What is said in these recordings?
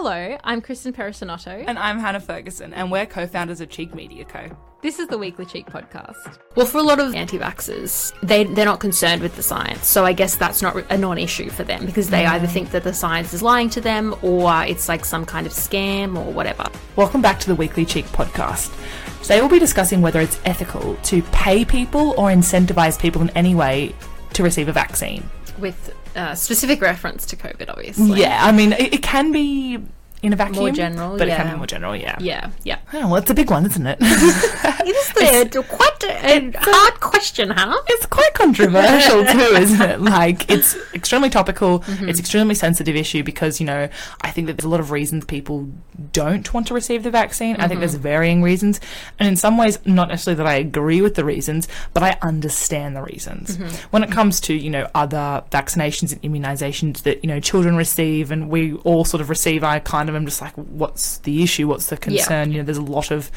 Hello, I'm Kristin Perissinotto. And I'm Hannah Ferguson, and we're co founders of Cheek Media Co. This is the Weekly Cheek podcast. Well, for a lot of anti-vaxxers, they they're not concerned with the science, so I guess that's not a non-issue for them because they either think that the science is lying to them or it's like some kind of scam or whatever. Welcome back to the Weekly Cheek podcast. Today we'll be discussing whether it's ethical to pay people or incentivize people in any way to receive a vaccine. With uh, specific reference to COVID, obviously. Yeah, I mean, it, it can be in a vacuum. general, But it can yeah. be more general, yeah. Yeah, yeah. Oh, well, it's a big one, isn't it? It is quite a, hard question, huh? it's quite controversial too, isn't it? Like it's extremely topical. Mm-hmm. It's extremely sensitive issue because you know I think that there's a lot of reasons people don't want to receive the vaccine. I think there's Mm-hmm. varying reasons, and in some ways, not necessarily that I agree with the reasons, but I understand the reasons. Mm-hmm. When it comes to you know other vaccinations and immunizations that you know children receive, and we all sort of receive, I kind of am just like, what's the issue? What's the concern? You know, there's a lot of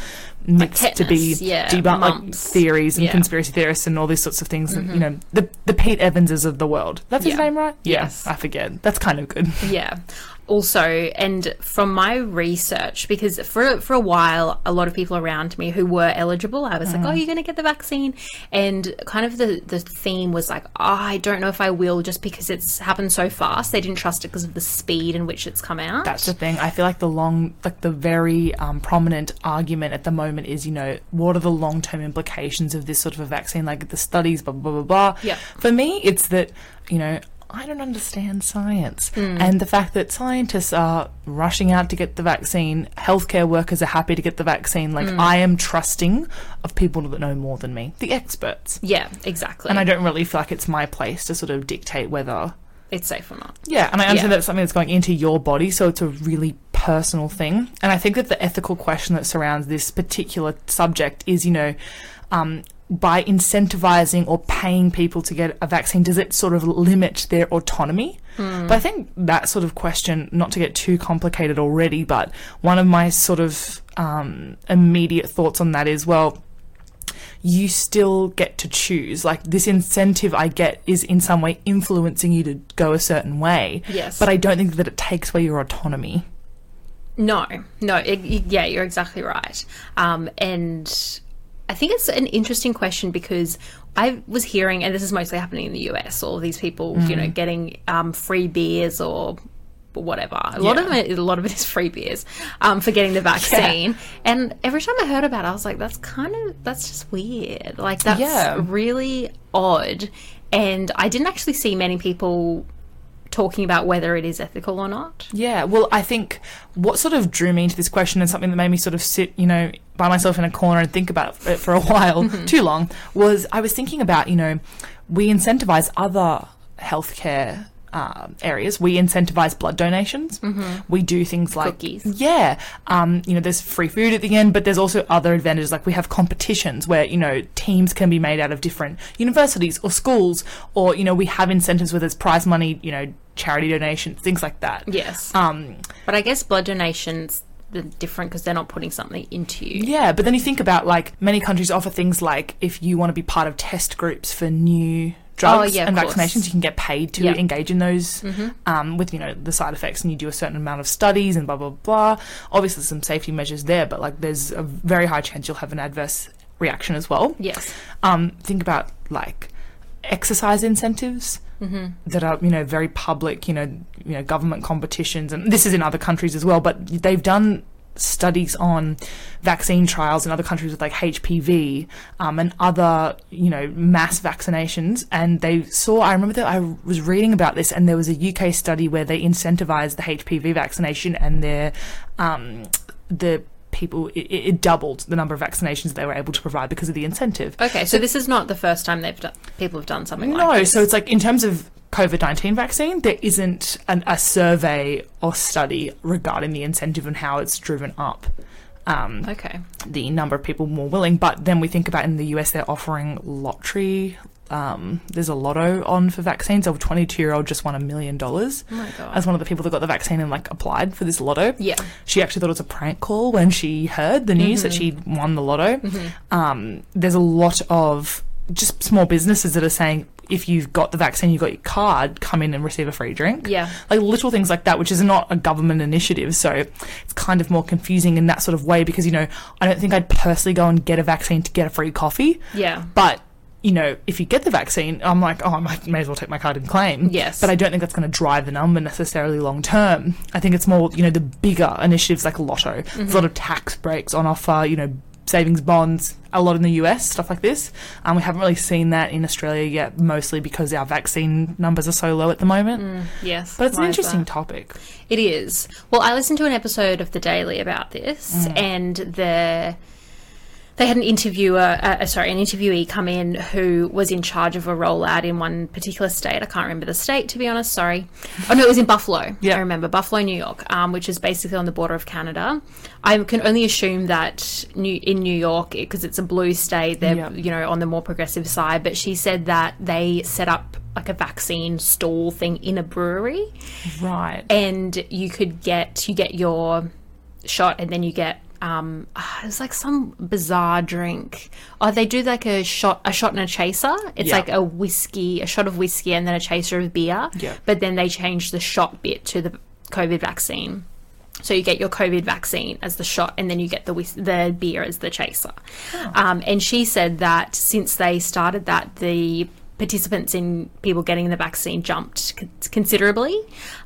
myths to be yeah, debunked, like theories and Yeah. conspiracy theorists and all these sorts of things. And, you mm-hmm. know, the the Pete Evanses of the world. That's his name, right? Yeah, Yes. I forget. That's kind of good. Yeah. Also, and from my research, because for for a while, a lot of people around me who were eligible, I was like, "Oh, you're going to get the vaccine," and kind of the the theme was like, oh, "I don't know if I will," just because it's happened so fast. They didn't trust it because of the speed in which it's come out. That's the thing. I feel like the long, like the very um, prominent argument at the moment is, you know, what are the long term implications of this sort of a vaccine? Like the studies, blah blah blah blah. Yeah. For me, it's that you know. I don't understand science. And the fact that scientists are rushing out to get the vaccine, healthcare workers are happy to get the vaccine. Like, I am trusting of people that know more than me, the experts. yeah, exactly. And I don't really feel like it's my place to sort of dictate whether. it's safe or not. Yeah, and I understand Yeah. that's something that's going into your body, so it's a really personal thing. And I think that the ethical question that surrounds this particular subject is, you know, um, by incentivizing or paying people to get a vaccine, does it sort of limit their autonomy? But I think that sort of question, not to get too complicated already, but one of my sort of um, immediate thoughts on that is, well, you still get to choose. Like this incentive I get is in some way influencing you to go a certain way. Yes. But I don't think that it takes away your autonomy. No, no, it- yeah, you're exactly right. Um, and I think it's an interesting question because I was hearing, and this is mostly happening in the US, all these people, you know, getting um, free beers or whatever. A lot of Yeah. it, a lot of it is free beers um, for getting the vaccine. And every time I heard about it, I was like, that's kind of that's just weird. Like that's Yeah. really odd. And I didn't actually see many people talking about whether it is ethical or not. Yeah, well, I think what sort of drew me into this question and something that made me sort of sit, you know, by myself in a corner and think about it for a while, too long, was I was thinking about, you know, we incentivize other healthcare um, areas. We incentivize blood donations. We do things like Cookies. yeah, um, you know, there's free food at the end, but there's also other advantages. Like we have competitions where you know teams can be made out of different universities or schools, or you know we have incentives where there's prize money, you know, charity donations, things like that. Yes. Um, But I guess blood donations are different because they're not putting something into you. yeah, but then you think about like many countries offer things like if you want to be part of test groups for new drugs Oh, yeah, and of course. vaccinations, you can get paid to. Mm-hmm. engage in those um, with you know the side effects, and you do a certain amount of studies and blah blah blah. Obviously, some safety measures there, but like there's a very high chance you'll have an adverse reaction as well. Yes. Um, think about like exercise incentives that are you know very public. You know, you know government competitions, and this is in other countries as well. But they've done studies on vaccine trials in other countries with like HPV um, and other you know mass vaccinations, and they saw. I remember that I was reading about this, and there was a UK study where they incentivized the HPV vaccination, and their um, the people it, it doubled the number of vaccinations they were able to provide because of the incentive. Okay, so this is not the first time they've done, people have done something No, like so it's like in terms of COVID 19 vaccine, there isn't an, a survey or study regarding the incentive and how it's driven up um, okay. the number of people more willing. But then we think about in the US, they're offering lottery. Um, there's a lotto on for vaccines. A 22 year old just won a million dollars Oh as one of the people that got the vaccine and like applied for this lotto. Yeah. She actually thought it was a prank call when she heard the news that she'd won the lotto. Um, there's a lot of just small businesses that are saying if you've got the vaccine, you've got your card, come in and receive a free drink. Yeah. Like little things like that, which is not a government initiative. So it's kind of more confusing in that sort of way because, you know, I don't think I'd personally go and get a vaccine to get a free coffee. Yeah. But you know, if you get the vaccine, I'm like, oh, I might, may as well take my card and claim. Yes. But I don't think that's going to drive the number necessarily long term. I think it's more, you know, the bigger initiatives like Lotto. There's a mm-hmm. lot of tax breaks on offer, you know, savings bonds, a lot in the US, stuff like this. Um, we haven't really seen that in Australia yet, mostly because our vaccine numbers are so low at the moment. Mm, yes. But it's an interesting topic. It is. Well, I listened to an episode of The Daily about this, mm. and the they had an interviewer, uh, uh, sorry, an interviewee come in who was in charge of a rollout in one particular state. I can't remember the state, to be honest. Sorry. Oh no, it was in Buffalo. Yeah. I remember Buffalo, New York, um, which is basically on the border of Canada. I can only assume that new, in New York, because it's a blue state, they're Yeah. you know on the more progressive side. But she said that they set up like a vaccine stall thing in a brewery Right. and you could get you get your shot and then you get um ah, it's like some bizarre drink oh they do like a shot a shot and a chaser it's Yeah. like a whiskey a shot of whiskey and then a chaser of beer Yeah. but then they change the shot bit to the covid vaccine so you get your COVID vaccine as the shot, and then you get the whis- the beer as the chaser. Um, and she said that since they started that, the participants in people getting the vaccine jumped con- considerably.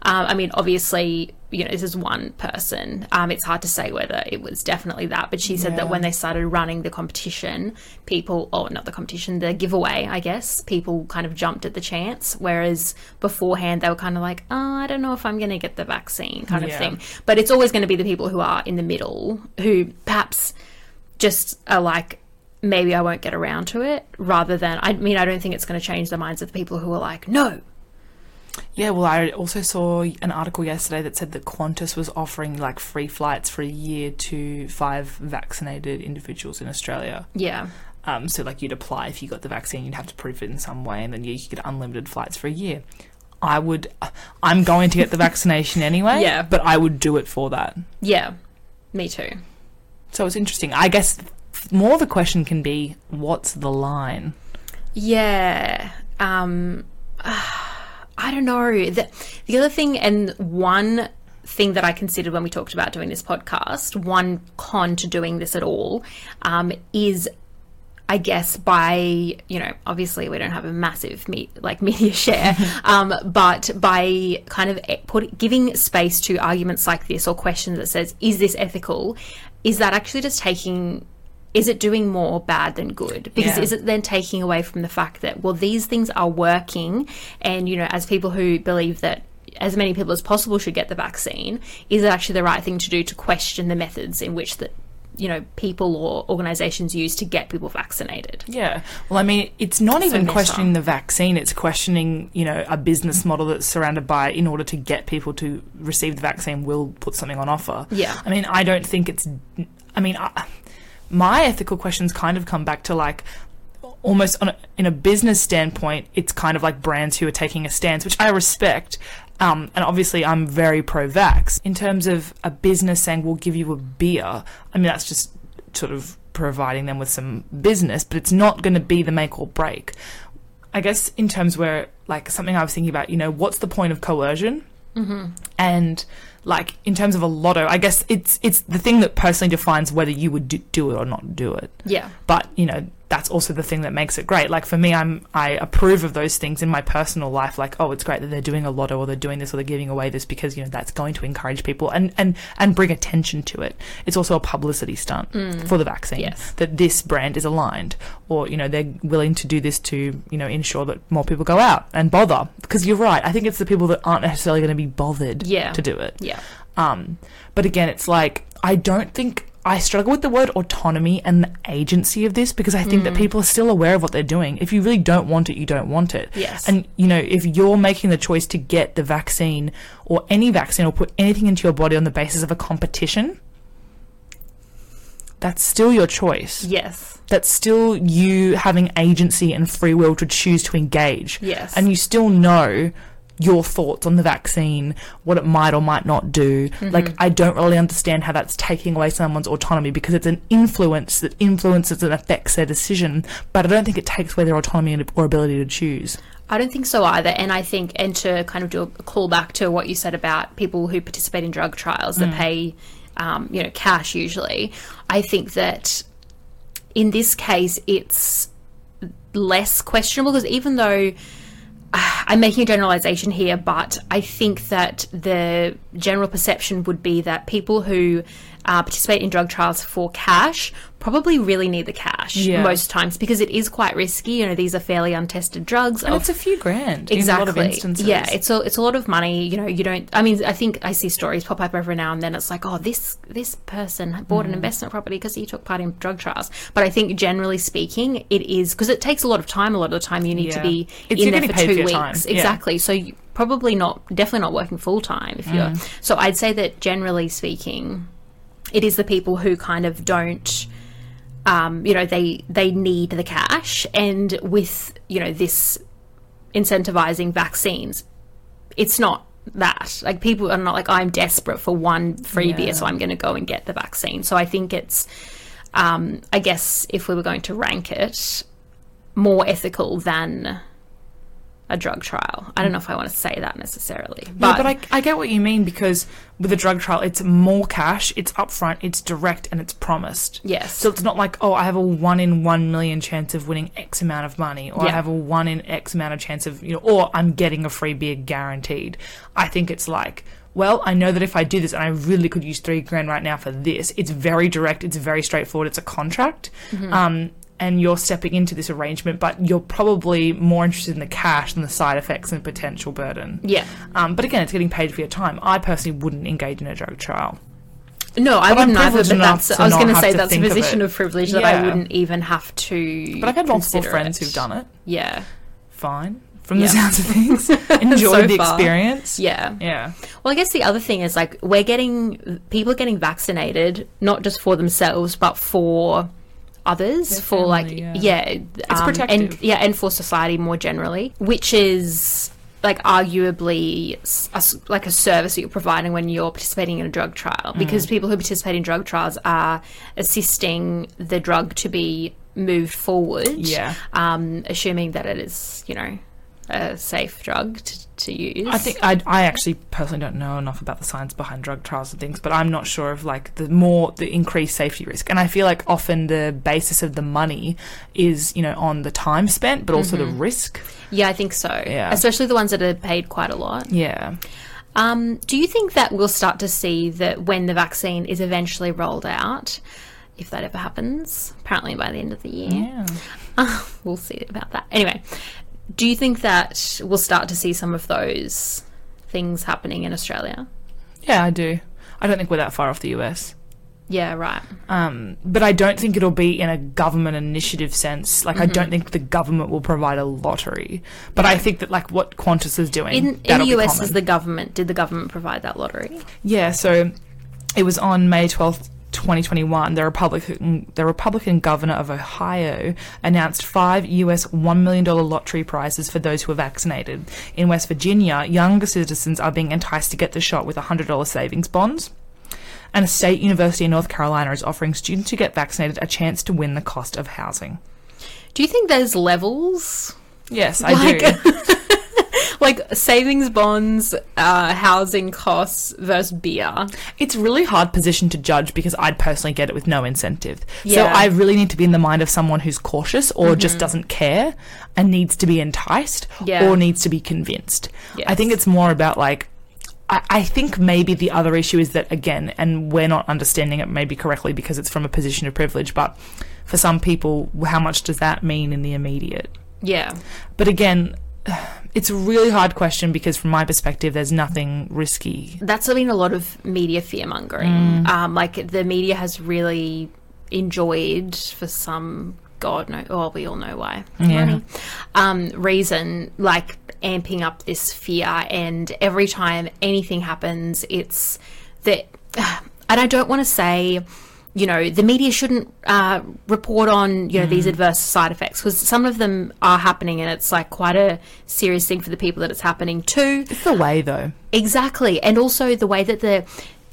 Um, I mean, obviously, you know, this is one person. Um, it's hard to say whether it was definitely that, but she said that when they started running the competition, people, or not the competition, the giveaway, I guess, people kind of jumped at the chance. Whereas beforehand, they were kind of like, oh, I don't know if I'm going to get the vaccine kind of thing. But it's always going to be the people who are in the middle who perhaps just are like, maybe I won't get around to it, rather than, I mean, I don't think it's going to change the minds of the people who are like, no. Yeah, well, I also saw an article yesterday that said that Qantas was offering like free flights for a year to five vaccinated individuals in Australia. Yeah. Um, so, like, you'd apply if you got the vaccine, you'd have to prove it in some way, and then you could get unlimited flights for a year. I would, I'm going to get the vaccination anyway, Yeah. but I would do it for that. Yeah. Me too. So it's interesting. I guess more the question can be, what's the line? Yeah. Um I don't know. The, the other thing and one thing that I considered when we talked about doing this podcast, one con to doing this at all, um, is I guess by you know obviously we don't have a massive me- like media share, um, but by kind of put giving space to arguments like this or questions that says is this ethical, is that actually just taking is it doing more bad than good? Because Yeah. is it then taking away from the fact that well these things are working, and you know as people who believe that as many people as possible should get the vaccine, is it actually the right thing to do to question the methods in which that you know people or organizations use to get people vaccinated? Yeah. Well, I mean, it's not even messed questioning the vaccine, it's questioning, you know, a business model that's surrounded by, in order to get people to receive the vaccine, will put something on offer. Yeah. I mean, I don't think it's. I mean, I, my ethical questions kind of come back to like almost on a, in a business standpoint, it's kind of like brands who are taking a stance, which I respect. Um, and obviously, I'm very pro vax. In terms of a business saying, we'll give you a beer, I mean, that's just sort of providing them with some business, but it's not going to be the make or break. I guess in terms where, like, something I was thinking about, you know, what's the point of coercion? Mm-hmm. And like in terms of a lotto, I guess it's it's the thing that personally defines whether you would do, do it or not do it. Yeah. But you know that's also the thing that makes it great. Like for me, I'm I approve of those things in my personal life. Like oh, it's great that they're doing a lotto or they're doing this or they're giving away this because you know that's going to encourage people and and and bring attention to it. It's also a publicity stunt for the vaccine Yes. that this brand is aligned or you know they're willing to do this to you know ensure that more people go out and bother because you're right. I think it's the people that aren't necessarily going to be bothered Yeah. to do it. Yeah. Um, but again, it's like I don't think I struggle with the word autonomy and the agency of this because I think Mm. that people are still aware of what they're doing. If you really don't want it, you don't want it. Yes. And you know, if you're making the choice to get the vaccine or any vaccine or put anything into your body on the basis of a competition, that's still your choice. Yes. That's still you having agency and free will to choose to engage. Yes. And you still know your thoughts on the vaccine, what it might or might not do. Mm-hmm. Like, I don't really understand how that's taking away someone's autonomy because it's an influence that influences and affects their decision, but I don't think it takes away their autonomy or ability to choose. I don't think so either. And I think, and to kind of do a call back to what you said about people who participate in drug trials that pay, um, you know, cash usually, I think that in this case, it's less questionable because even though I'm making a generalization here, but I think that the general perception would be that people who uh, participate in drug trials for cash probably really need the cash Yeah. most times because it is quite risky. You know, these are fairly untested drugs. And of- it's a few grand in a exactly. lot of instances. Yeah, it's a it's a lot of money. You know, you don't. I mean, I think I see stories pop up every now and then. It's like, oh, this this person bought an Mm. investment property because he took part in drug trials. But I think generally speaking, it is because it takes a lot of time. A lot of the time, you need to be It's- in there for two for weeks. Yeah. Exactly. So you probably not, definitely not working full time if you're. Mm. So I'd say that generally speaking, it is the people who kind of don't um, you know they they need the cash. And with you know this incentivizing vaccines it's not that. Like people are not like i'm desperate for one freebie Yeah. so i'm going to go and get the vaccine. So i think it's um, i guess if we were going to rank it more ethical than a drug trial i don't know if i want to say that necessarily But, but I, I get what you mean because with a drug trial, it's more cash, it's upfront, it's direct, and it's promised. yes So it's not like, oh, I have a one in one million chance of winning X amount of money, or I have a one in X amount of chance of, you know, or I'm getting a free beer guaranteed. I think it's like, well, I know that if I do this and I really could use three grand right now for this, it's very direct, it's very straightforward, it's a contract. Mm-hmm. Um, and you're stepping into this arrangement, but you're probably more interested in the cash than the side effects and potential burden. yeah Um, but again, it's getting paid for your time. I personally wouldn't engage in a drug trial. no i But wouldn't either but that's i was going to say that's a think of position of privilege that i wouldn't even have to But I've had multiple friends it. who've done it. yeah Fine. From the sounds of things, enjoy So the far. experience. yeah Yeah. Well, I guess the other thing is like we're getting people are getting vaccinated not just for themselves but for others Their for like family, yeah, it's um, protective. and yeah and for society more generally which is like arguably s- a s- like a service that you're providing when you're participating in a drug trial Mm. because people who participate in drug trials are assisting the drug to be moved forward Yeah. um, assuming that it is you know a safe drug to, to use I think I, I actually personally don't know enough about the science behind drug trials and things, but I'm not sure of like the more the increased safety risk. And I feel like often the basis of the money is you know on the time spent, but also the risk. Yeah, I think so. Yeah. Especially the ones that are paid quite a lot. Yeah. Um, do you think that we'll start to see that when the vaccine is eventually rolled out, if that ever happens, apparently by the end of the year, Yeah. uh, we'll see about that. Anyway, do you think that we'll start to see some of those things happening in Australia? Yeah, I do. I don't think we're that far off the US. Yeah, right. Um, but I don't think it'll be in a government initiative sense. Like, I don't think the government will provide a lottery. But I think that, like, what Qantas is doing. In, in the US, is the government, did the government provide that lottery? Yeah, so it was on May 12th, 2021. The Republican, the Republican governor of Ohio announced five US $1 million lottery prizes for those who are vaccinated. In West Virginia, younger citizens are being enticed to get the shot with $100 savings bonds. And a state university in North Carolina is offering students who get vaccinated a chance to win the cost of housing. Do you think there's levels Yes, I Like- do. like savings bonds, uh, housing costs versus beer. It's really hard position to judge because I'd personally get it with no incentive. So Yeah. Mm-hmm. I really need to be in the mind of someone who's cautious or just doesn't care and needs to be enticed Yeah. or needs to be convinced. Yes. I think it's more about like I think maybe the other issue is that again, and we're not understanding it maybe correctly because it's from a position of privilege, but for some people, how much does that mean in the immediate? Yeah. But again, it's a really hard question because from my perspective, there's nothing risky. That's been a lot of media fear mongering. Mm. Um, like the media has really enjoyed for some God no well we all know why Yeah. money um, reason like amping up this fear and every time anything happens it's that and I don't want to say you know the media shouldn't uh, report on you know Mm. these adverse side effects because some of them are happening and it's like quite a serious thing for the people that it's happening to It's the way though. Exactly. And also the way that the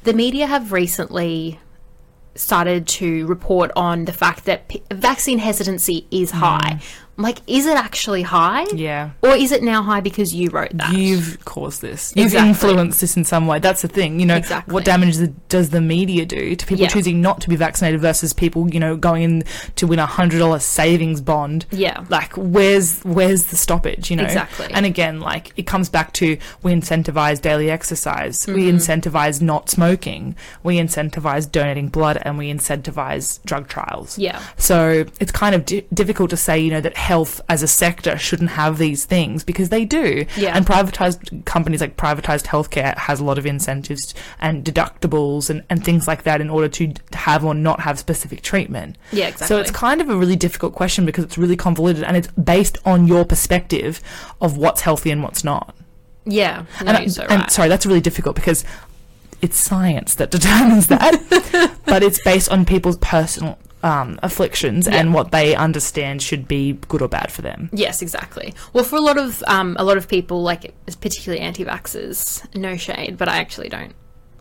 the media have recently started to report on the fact that p- vaccine hesitancy is high. I'm like, is it actually high? Yeah. Or is it now high because you wrote that? You've caused this. You've Exactly. influenced this in some way. That's the thing. You know, Exactly. what damage does the media do to people Yeah. choosing not to be vaccinated versus people, you know, going in to win a hundred dollar savings bond? Yeah. Like, where's where's the stoppage? You know, Exactly. And again, like it comes back to we incentivize daily exercise, we Mm-hmm. incentivize not smoking, we incentivize donating blood, and we incentivize drug trials. Yeah. So it's kind of di- difficult to say, you know, that health as a sector shouldn't have these things because they do. Yeah. And privatized companies like privatized healthcare has a lot of incentives and deductibles and, and things like that in order to have or not have specific treatment. Yeah, exactly. So it's kind of a really difficult question because it's really convoluted and it's based on your perspective of what's healthy and what's not. Yeah. No, and, you're so and right. sorry, that's really difficult because it's science that determines that, but it's based on people's personal um, afflictions Yeah. and what they understand should be good or bad for them. Yes, exactly. Well, for a lot of um, a lot of people, like particularly anti-vaxxers, no shade, but I actually don't.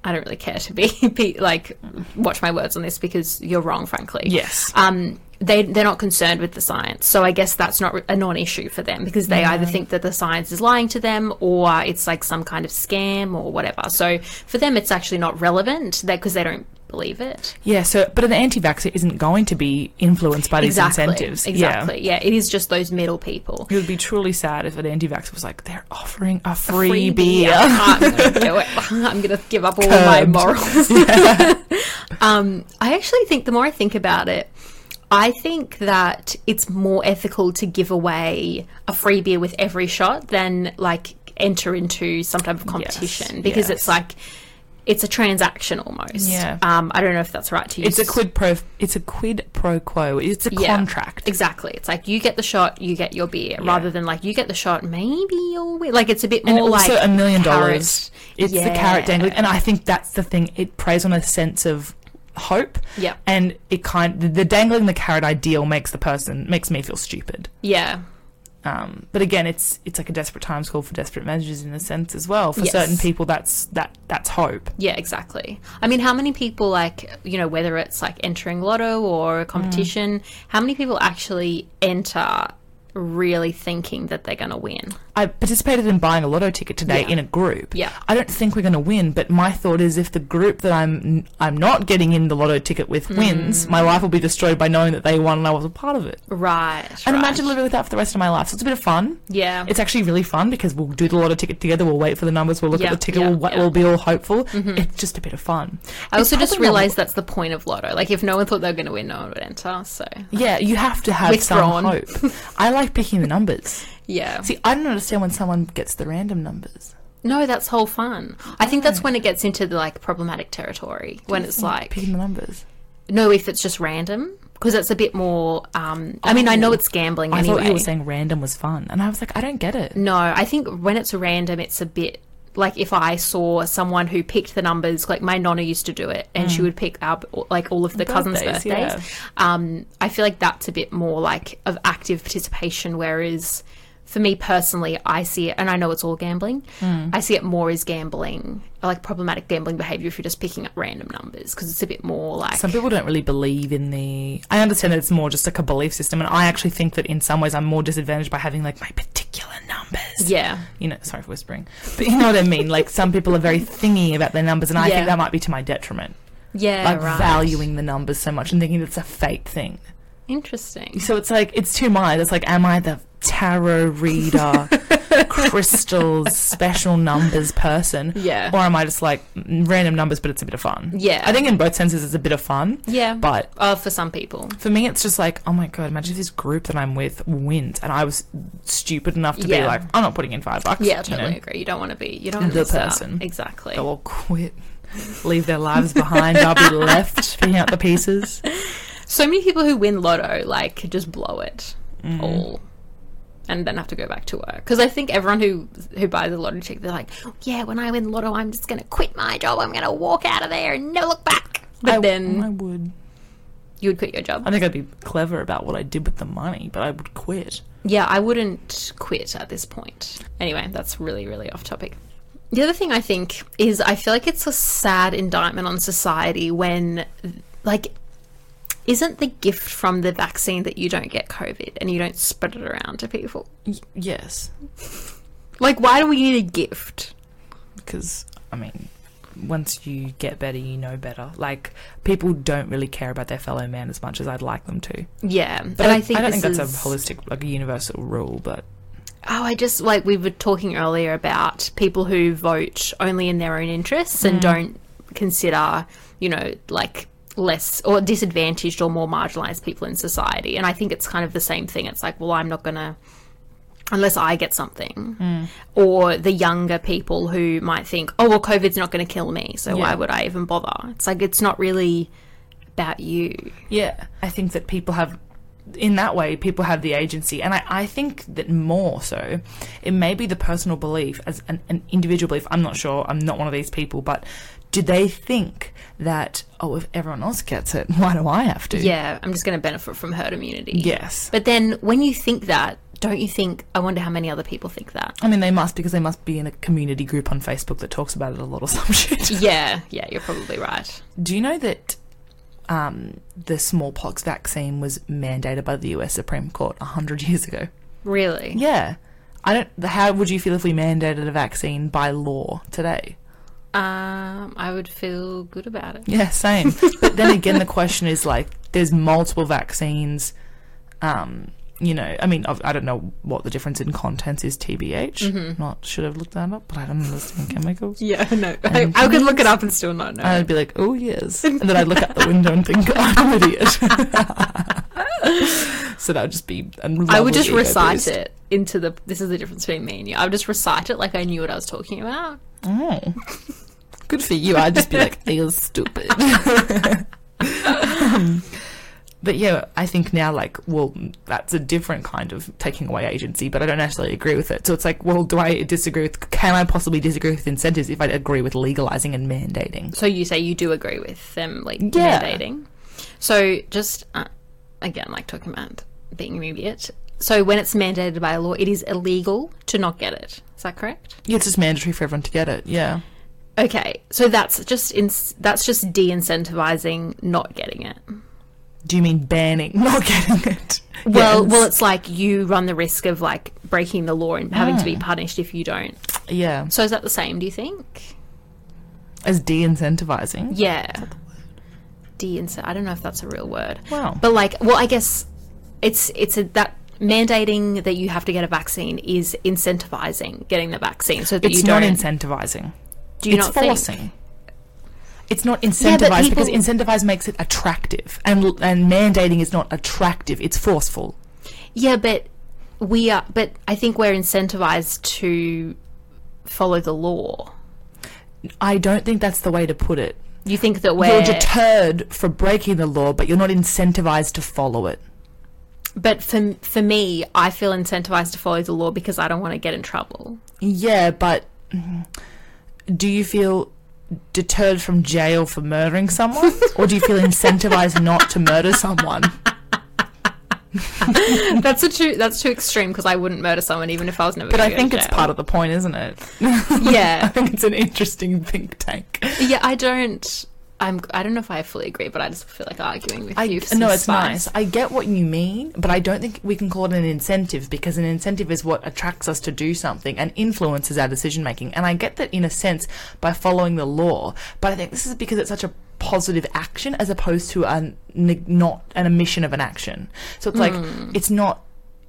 I don't really care to be, be like watch my words on this because you're wrong, frankly. Yes. Um, they they're not concerned with the science, so I guess that's not a non-issue for them because they either think that the science is lying to them or it's like some kind of scam or whatever. So for them, it's actually not relevant because they don't believe it. Yeah. So, but an anti-vaxxer isn't going to be influenced by these exactly. incentives. Exactly. Yeah. yeah. It is just those middle people. It would be truly sad if an anti-vaxxer was like, they're offering a free, free beer. I'm gonna do it. I'm gonna give up all my morals. um, I actually think the more I think about it, I think that it's more ethical to give away a free beer with every shot than like enter into some type of competition because yes. it's like it's a transaction almost. Yeah. Um, I don't know if that's right to use. It's a quid pro. It's a quid pro quo. It's a Yeah, contract. Exactly. It's like you get the shot, you get your beer, rather than like you get the shot, maybe you'll win. Like it's a bit and more also like a million carrot. dollars. It's the carrot dangling, and I think that's the thing. It preys on a sense of hope. Yeah. and it kind the dangling the carrot ideal makes the person makes me feel stupid. Yeah. Um, but again, it's it's like a desperate times call for desperate measures in a sense as well. For Yes. certain people, that's that that's hope. Yeah, exactly. I mean, how many people, like, you know, whether it's like entering lotto or a competition, how many people actually enter really thinking that they're going to win? I participated in buying a lotto ticket today Yeah. in a group. Yeah. I don't think we're going to win, but my thought is if the group that I'm I'm not getting in the lotto ticket with Hmm. wins, my life will be destroyed by knowing that they won and I was a part of it. Right. And right. imagine living with that for the rest of my life. So it's a bit of fun. Yeah. It's actually really fun because we'll do the lotto ticket together. We'll wait for the numbers. We'll look Yeah, at the ticket. yeah, we'll. Mm-hmm. we'll be all hopeful. It's just a bit of fun. I also just realized that's the point of lotto. Like, if no one thought they were going to win, no one would enter. So, Yeah, you have to have Withdrawn. some hope. I like picking the numbers. yeah. See, I don't understand when someone gets the random numbers. No, that's whole fun. I think that's when it gets into the like problematic territory. When it's like, picking the numbers. no, if it's just random. Because it's a bit more. Um, I mean, I know it's gambling Oh. I anyway. thought you were saying random was fun, and I was like, I don't get it. No, I think when it's random, it's a bit like if I saw someone who picked the numbers, like my nonna used to do it, and she would pick up like all of the cousins' Birthdays, birthdays. Um, I feel like that's a bit more like of active participation, whereas for me personally, I see it, and I know it's all gambling. Mm. I see it more as gambling, like problematic gambling behavior if you're just picking up random numbers because it's a bit more like Some people don't really believe in the. I understand that it's more just like a belief system, and I actually think that in some ways I'm more disadvantaged by having like my particular numbers. yeah, You know, sorry for whispering, but you know what I mean. Like some people are very thingy about their numbers, and I Yeah. think that might be to my detriment. yeah, Like right. valuing the numbers so much and thinking it's a fate thing. Interesting. So it's like it's two minds. It's like, am I the tarot reader, crystals, special numbers person? Yeah. Or am I just like random numbers, but it's a bit of fun? Yeah. I think in both senses it's a bit of fun. Yeah, But uh, for some people, for me, it's just like, oh my god, imagine if this group that I'm with wins, and I was stupid enough to be Yeah. like, I'm not putting in five bucks. Yeah, you totally know? agree. You don't want to be. You don't want The to miss out. person. Exactly. They'll all quit, leave their lives behind. I'll be left picking out the pieces. So many people who win lotto like just blow it Mm. all, and then have to go back to work. Because I think everyone who who buys a lotto ticket, they're like, yeah, when I win lotto, I'm just gonna quit my job. I'm gonna walk out of there and never look back. But I, then I would. you would quit your job. I think I'd be clever about what I did with the money, but I would quit. Yeah, I wouldn't quit at this point. Anyway, that's really, really off topic. The other thing I think is I feel like it's a sad indictment on society when, like, isn't the gift from the vaccine that you don't get COVID and you don't spread it around to people? Y- yes, Like, why do we need a gift? because I mean, once you get better, you know better. Like people don't really care about their fellow man as much as I'd like them to. Yeah, But but I, I think I don't think is, that's a holistic, like a universal rule. But Oh, I just like we were talking earlier about people who vote only in their own interests and mm. don't consider, you know, like less or disadvantaged or more marginalized people in society. And I think it's kind of the same thing. It's like, well, I'm not going to unless I get something. Mm. Or the younger people who might think, "Oh, well COVID's not going to kill me, so why would I even bother?" It's like it's not really about you. yeah, I think that people have. In that way, people have the agency, and I, I think that more so, it may be the personal belief as an, an individual belief. I'm not sure. I'm not one of these people, but do they think that oh, if everyone else gets it, why do I have to? Yeah, I'm just going to benefit from herd immunity. Yes. But then when you think that, don't you think, I wonder how many other people think that? I mean, they must because they must be in a community group on Facebook that talks about it a lot or some shit. Yeah, yeah, you're probably right. Do you know that um, the smallpox vaccine was mandated by the US Supreme Court hundred years ago? Really? Yeah, I don't. How would you feel if we mandated a vaccine by law today? Um, I would feel good about it. Yeah, same. but then again, the question is like, there's multiple vaccines. Um, you know, I mean, I don't know what the difference in contents is. TBH. Not should have looked that up, but I don't understand chemicals. Yeah, no. I, I could look it up and still not know. I'd be like, oh yes, and then I'd look out the window and think I'm an idiot. so that would just be. I would just recite it into the. This is the difference between me and you. I would just recite it like I knew what I was talking about. Oh, good for you. I'd just be like, you're stupid. Um, but yeah, I think now, like, well, that's a different kind of taking away agency, but I don't necessarily agree with it. So it's like, well, do I disagree with, can I possibly disagree with incentives if I agree with legalizing and mandating? So you say you do agree with them like Yeah. mandating. So just uh, again, like talking about being an idiot. So when it's mandated by law, it is illegal to not get it. Is that correct? Yeah, it's just mandatory for everyone to get it. Yeah. Okay, so that's just in, that's just de-incentivizing not getting it. Do you mean banning not getting it? Well, Yes. well, it's like you run the risk of like breaking the law and having to be ah. punished if you don't. yeah. So is that the same? Do you think? As de incentivizing. Yeah. De-incent. I don't know if that's a real word. Wow. But like, well, I guess it's it's a, that mandating that you have to get a vaccine is incentivizing getting the vaccine so that It's you not don't. incentivizing. Do you it's not think? forcing. It's not Yeah, incentivized because incentivized makes it attractive, and and mandating is not attractive. It's forceful. Yeah, but we are. But I think we're incentivized to follow the law. I don't think that's the way to put it. You think that You're we're deterred for breaking the law, but you're not incentivized to follow it. But for for me, I feel incentivized to follow the law because I don't want to get in trouble. Yeah, but do you feel deterred from jail for murdering someone, or do you feel incentivized not to murder someone? that's a too that's too extreme because I wouldn't murder someone even if I was never. But I think it's part of the point, isn't it? Yeah, I think it's an interesting think tank. yeah. I don't. I'm. I don't know if I fully agree, but I just feel like arguing with I you. no, it's spice. nice. I get what you mean, but I don't think we can call it an incentive because an incentive is what attracts us to do something and influences our decision making. And I get that in a sense by following the law, but I think this is because it's such a positive action as opposed to neg- not an omission of an action. So it's like hmm. it's not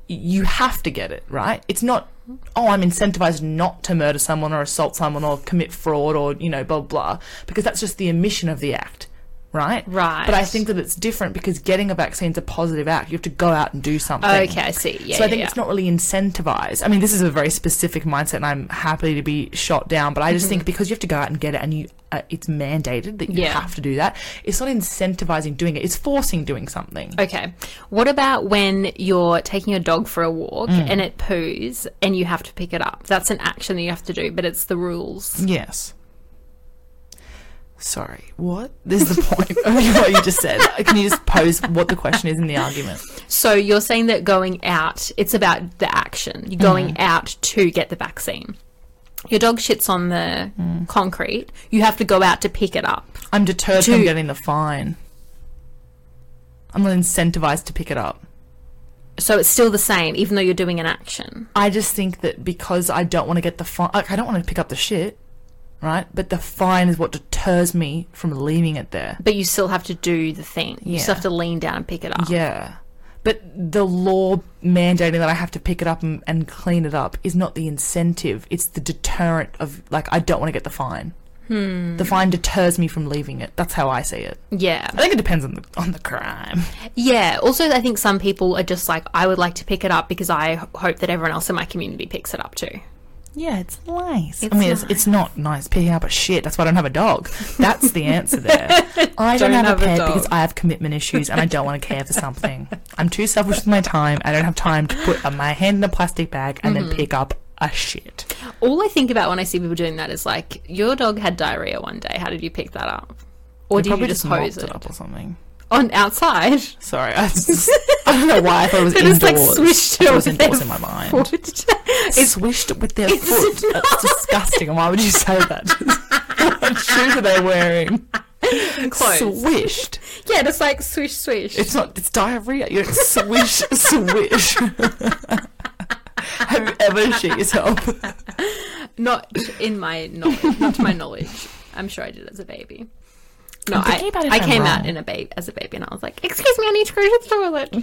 you have to get it right. It's not. Oh, I'm incentivized not to murder someone or assault someone or commit fraud or you know blah blah because that's just the omission of the act, right? Right. But I think that it's different because getting a vaccine is a positive act. You have to go out and do something. Okay, I see. Yeah, so I think yeah. it's not really incentivized. I mean, this is a very specific mindset, and I'm happy to be shot down. But I just think because you have to go out and get it, and you, uh, it's mandated that you Mm-hmm. Yeah. have to do that. It's not incentivizing doing it. It's forcing doing something. Okay. What about when you're taking your dog for a walk Mm. and it poos and you have to pick it up? That's an action that you have to do, but it's the rules. Yes. Sorry, what? This is the point of what you just said. Can you just pose what the question is in the argument? So you're saying that going out, it's about the action. You're going Mm. out to get the vaccine. Your dog shits on the Mm. concrete. You have to go out to pick it up. I'm deterred To- from getting the fine. I'm not incentivized to pick it up. So it's still the same, even though you're doing an action. I just think that because I don't want to get the fine, like, I don't want to pick up the shit, right? But the fine is what deters me from leaving it there. But you still have to do the thing. You still have to lean down and pick it up. Yeah. But the law mandating that I have to pick it up and, and clean it up is not the incentive. It's the deterrent of, like, I don't want to get the fine. Hmm. The fine deters me from leaving it. That's how I see it. Yeah. I think it depends on the, on the crime. Yeah. Also, I think some people are just like, I would like to pick it up because I hope that everyone else in my community picks it up too. Yeah, it's nice. It's I mean, it's, it's not nice picking up a shit. That's why I don't have a dog. That's the answer there. I don't, Don't have, have a a pet dog. because I have commitment issues and I don't want to care for something. I'm too selfish with my time. I don't have time to put uh, my hand in a plastic bag and Mm-hmm. then pick up a shit. All I think about when I see people doing that is like, your dog had diarrhea one day. How did you pick that up? Or I did you probably just mopped hose it? up or something. On outside? Sorry, I, just, I don't know why I thought it was indoors. like swished it was indoors in my mind. foot. it's swished with their foot. That's disgusting. And why would you say that? what shoes are they wearing? clothes. Swished. Yeah, just like swish, swish. It's not. It's diarrhea. You don't swish, swish. Have you ever shit yourself? not in my knowledge. not to my knowledge. I'm sure I did as a baby. No, I, thinking about if I came out in a baby as a baby, and I was like, "Excuse me, I need to go to the toilet."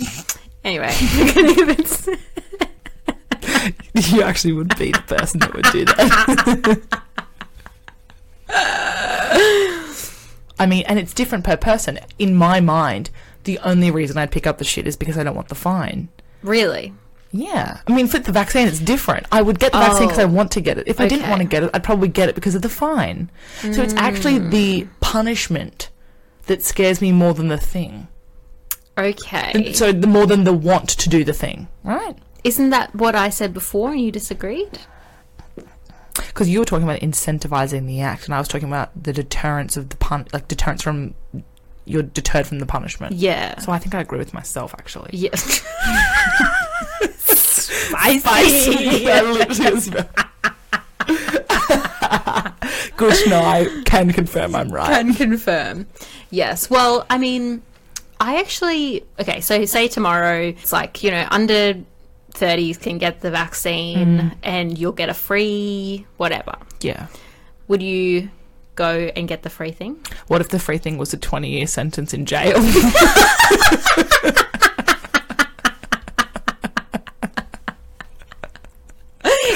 anyway, You actually would be the person that would do that. I mean, and it's different per person. In my mind, the only reason I'd pick up the shit is because I don't want the fine. really, Yeah. I mean, for the vaccine, it's different. I would get the vaccine because I Oh. want to get it. If I didn't want to get it, I'd probably get it because of the fine. So it's actually the hmm. Punishment that scares me more than the thing. okay. So the more than the want to do the thing, right? Isn't that what I said before, and you disagreed? Because you were talking about incentivizing the act, and I was talking about the deterrence of the pun, like deterrence from you're deterred from the punishment. Yeah. So I think I agree with myself actually. Yes. Spicy. That No, I can confirm I'm right. Can confirm. Yes. Well, I mean, I actually okay. So say tomorrow, it's like you know under. 30s can get the vaccine mm-hmm. and you'll get a free whatever. Yeah. Would you go and get the free thing? What if the free thing was a 20 year sentence in jail?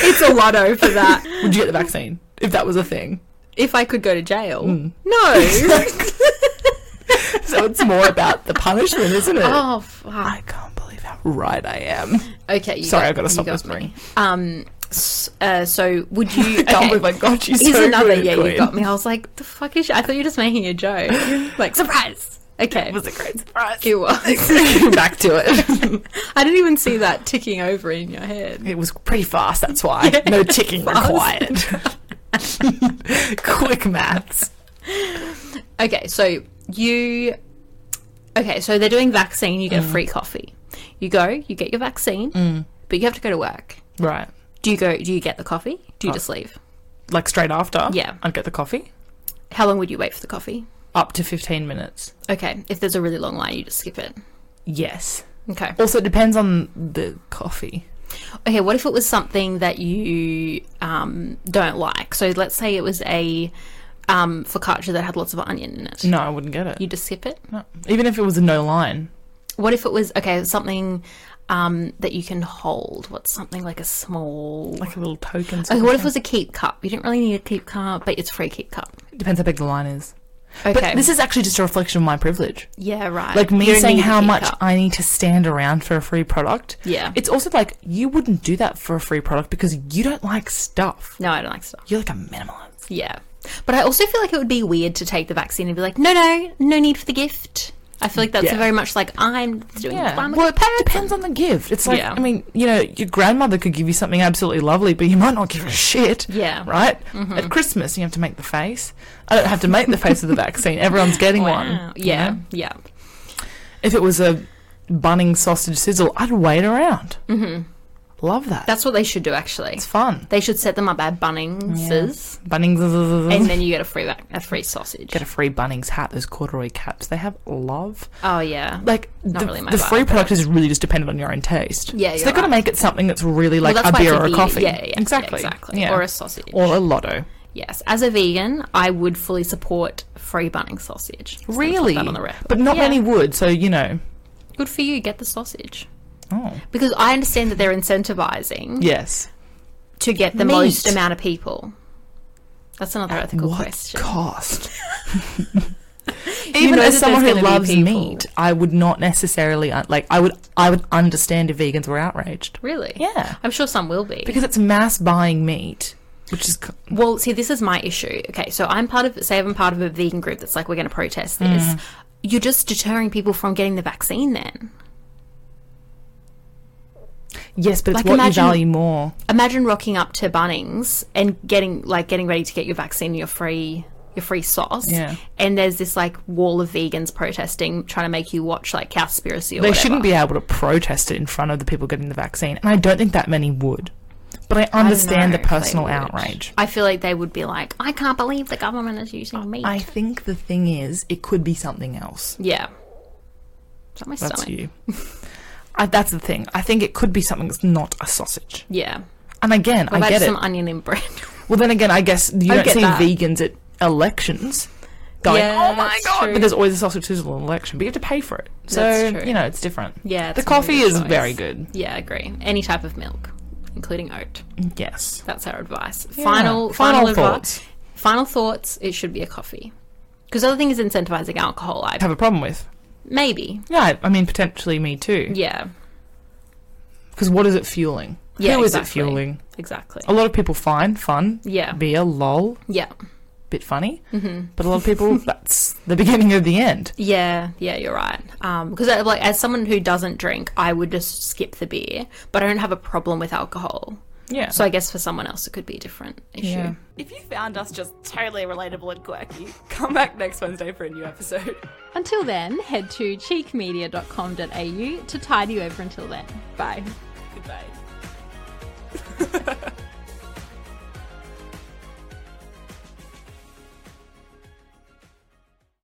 It's a lotto for that. Would you get the vaccine if that was a thing? If I could go to jail. Mm. No. So it's more about the punishment, isn't it? oh, fuck. I can't believe how right I am. Okay. Sorry, got, I've got to stop whispering. Um, uh, so would you? I can't believe I got you Here's so another. good, Yeah, Queen. you got me. I was like, the fuck is? She? I thought you were just making a joke. like surprise. Okay. It was a great surprise. It was. Back to it. I didn't even see that ticking over in your head. It was pretty fast, that's why. No ticking Fast. required. Quick maths. Okay, so you. Okay, so they're doing vaccine. You get Mm. a free coffee. You go. You get your vaccine, but you have to go to work. Right. Do you go? Do you get the coffee? Do you Oh. just leave? Like straight after? Yeah. I'd get the coffee. How long would you wait for the coffee? Up to 15 minutes. Okay, if there's a really long line, you just skip it. Yes. Okay. Also, it depends on the coffee. Okay, what if it was something that you um, don't like? So let's say it was a um, focaccia that had lots of onion in it. No, I wouldn't get it. You just skip it. No. Even if it was a no line. What if it was okay? Something um, that you can hold. What's something like a small? Like a little token. Okay, what if it was a keep cup? You didn't really need a keep cup, but it's free keep cup. Depends how big the line is. Okay, But this is actually just a reflection of my privilege. yeah, right. Like me saying how much cup. I need to stand around for a free product. Yeah. It's also like you wouldn't do that for a free product because you don't like stuff. no, I don't like stuff. You're like a minimalist. Yeah, but I also feel like it would be weird to take the vaccine and be like, no, no, no need for the gift. I feel like that's Yeah. very much like I'm doing. Yeah. I'm Well, good it person. depends on the gift. It's like, Yeah. I mean, you know, your grandmother could give you something absolutely lovely, but you might not give a shit. Yeah. Mm-hmm. Right? At Christmas, you have to make the face. I don't have to make the face of the vaccine. Everyone's getting one. Wow. you Yeah, know? yeah. If it was a Bunnings sausage sizzle, I'd wait around. Mm-hmm. Love that. That's what they should do. Actually, it's fun. they should set them up at Bunnings, Bunnings and then you get a free ba- a free sausage. get a free Bunnings hat. Those corduroy caps. They have love. oh yeah, Like Not the, really my the vibe, free but- product is really just dependent on your own taste. Yeah, so you're they've got to right. make it something that's really like well, that's a why beer it's or a coffee. Yeah, yeah, yeah, exactly, exactly. Or a sausage. or a lotto. yes, as a vegan, I would fully support free Bunnings sausage. Just gonna put Really, that on the record. but not Yeah. many would. So you know. Good for you. Get the sausage Oh because I understand that they're incentivizing yes. to get the Meat. most amount of people. That's another ethical what question. cost? Even know as that someone there's who gonna be loves people- meat, I would not necessarily un- like. I would. I would understand if vegans were outraged. Really? Yeah, I'm sure some will be. because it's mass buying meat, which is c- Well, see, this is my issue. Okay, so I'm part of, say, I'm part of a vegan group that's like, we're going to protest this. Mm. You're just deterring people from getting the vaccine then. Yes, but it's Like, what imagine- you value more. Imagine rocking up to Bunnings and getting, like, getting ready to get your vaccine and your free, your free sauce. Yeah. And there's this, like, wall of vegans protesting, trying to make you watch, like, Cowspiracy or They whatever. shouldn't be able to protest it in front of the people getting the vaccine, and I don't think that many would. But I I understand know the personal outrage. I feel like they would be like, I can't believe the government is using meat. I think the thing is, it could be something else. yeah. Is that my That's stomach? you. I, that's the thing. I think it could be something that's not a sausage. Yeah. And again, What I get it. some onion and bread? Well, then again, I guess you I don't see that. vegans at elections going, Yeah, "Oh my god!" true. But there's always a sausage sizzle in an election, but you have to pay for it. So you know, it's different. yeah. the it's coffee is choice. very good. Yeah, I agree. Any type of milk, including oat. Yes. That's our advice. Yeah. Final, Final final, thoughts. advice. Final thoughts. It should be a coffee. Because the other thing is incentivizing alcohol. I Have a problem with? Maybe. Yeah, I- mean potentially me too. Yeah. Because what is it fueling? Yeah. Who is it fueling? Exactly. A lot of people find fun, Yeah. beer, lol, Yeah. bit funny. Mm-hmm. But a lot of people, that's the beginning of the end. Yeah. Yeah. You're right. Um, because I- like as someone who doesn't drink, I would just skip the beer, but I don't have a problem with alcohol. Yeah. So I guess for someone else, it could be a different issue. Yeah. If you found us just totally relatable and quirky, come back next Wednesday for a new episode. Until then, head to cheekmedia.com.au to tide you over until then. Bye. Goodbye.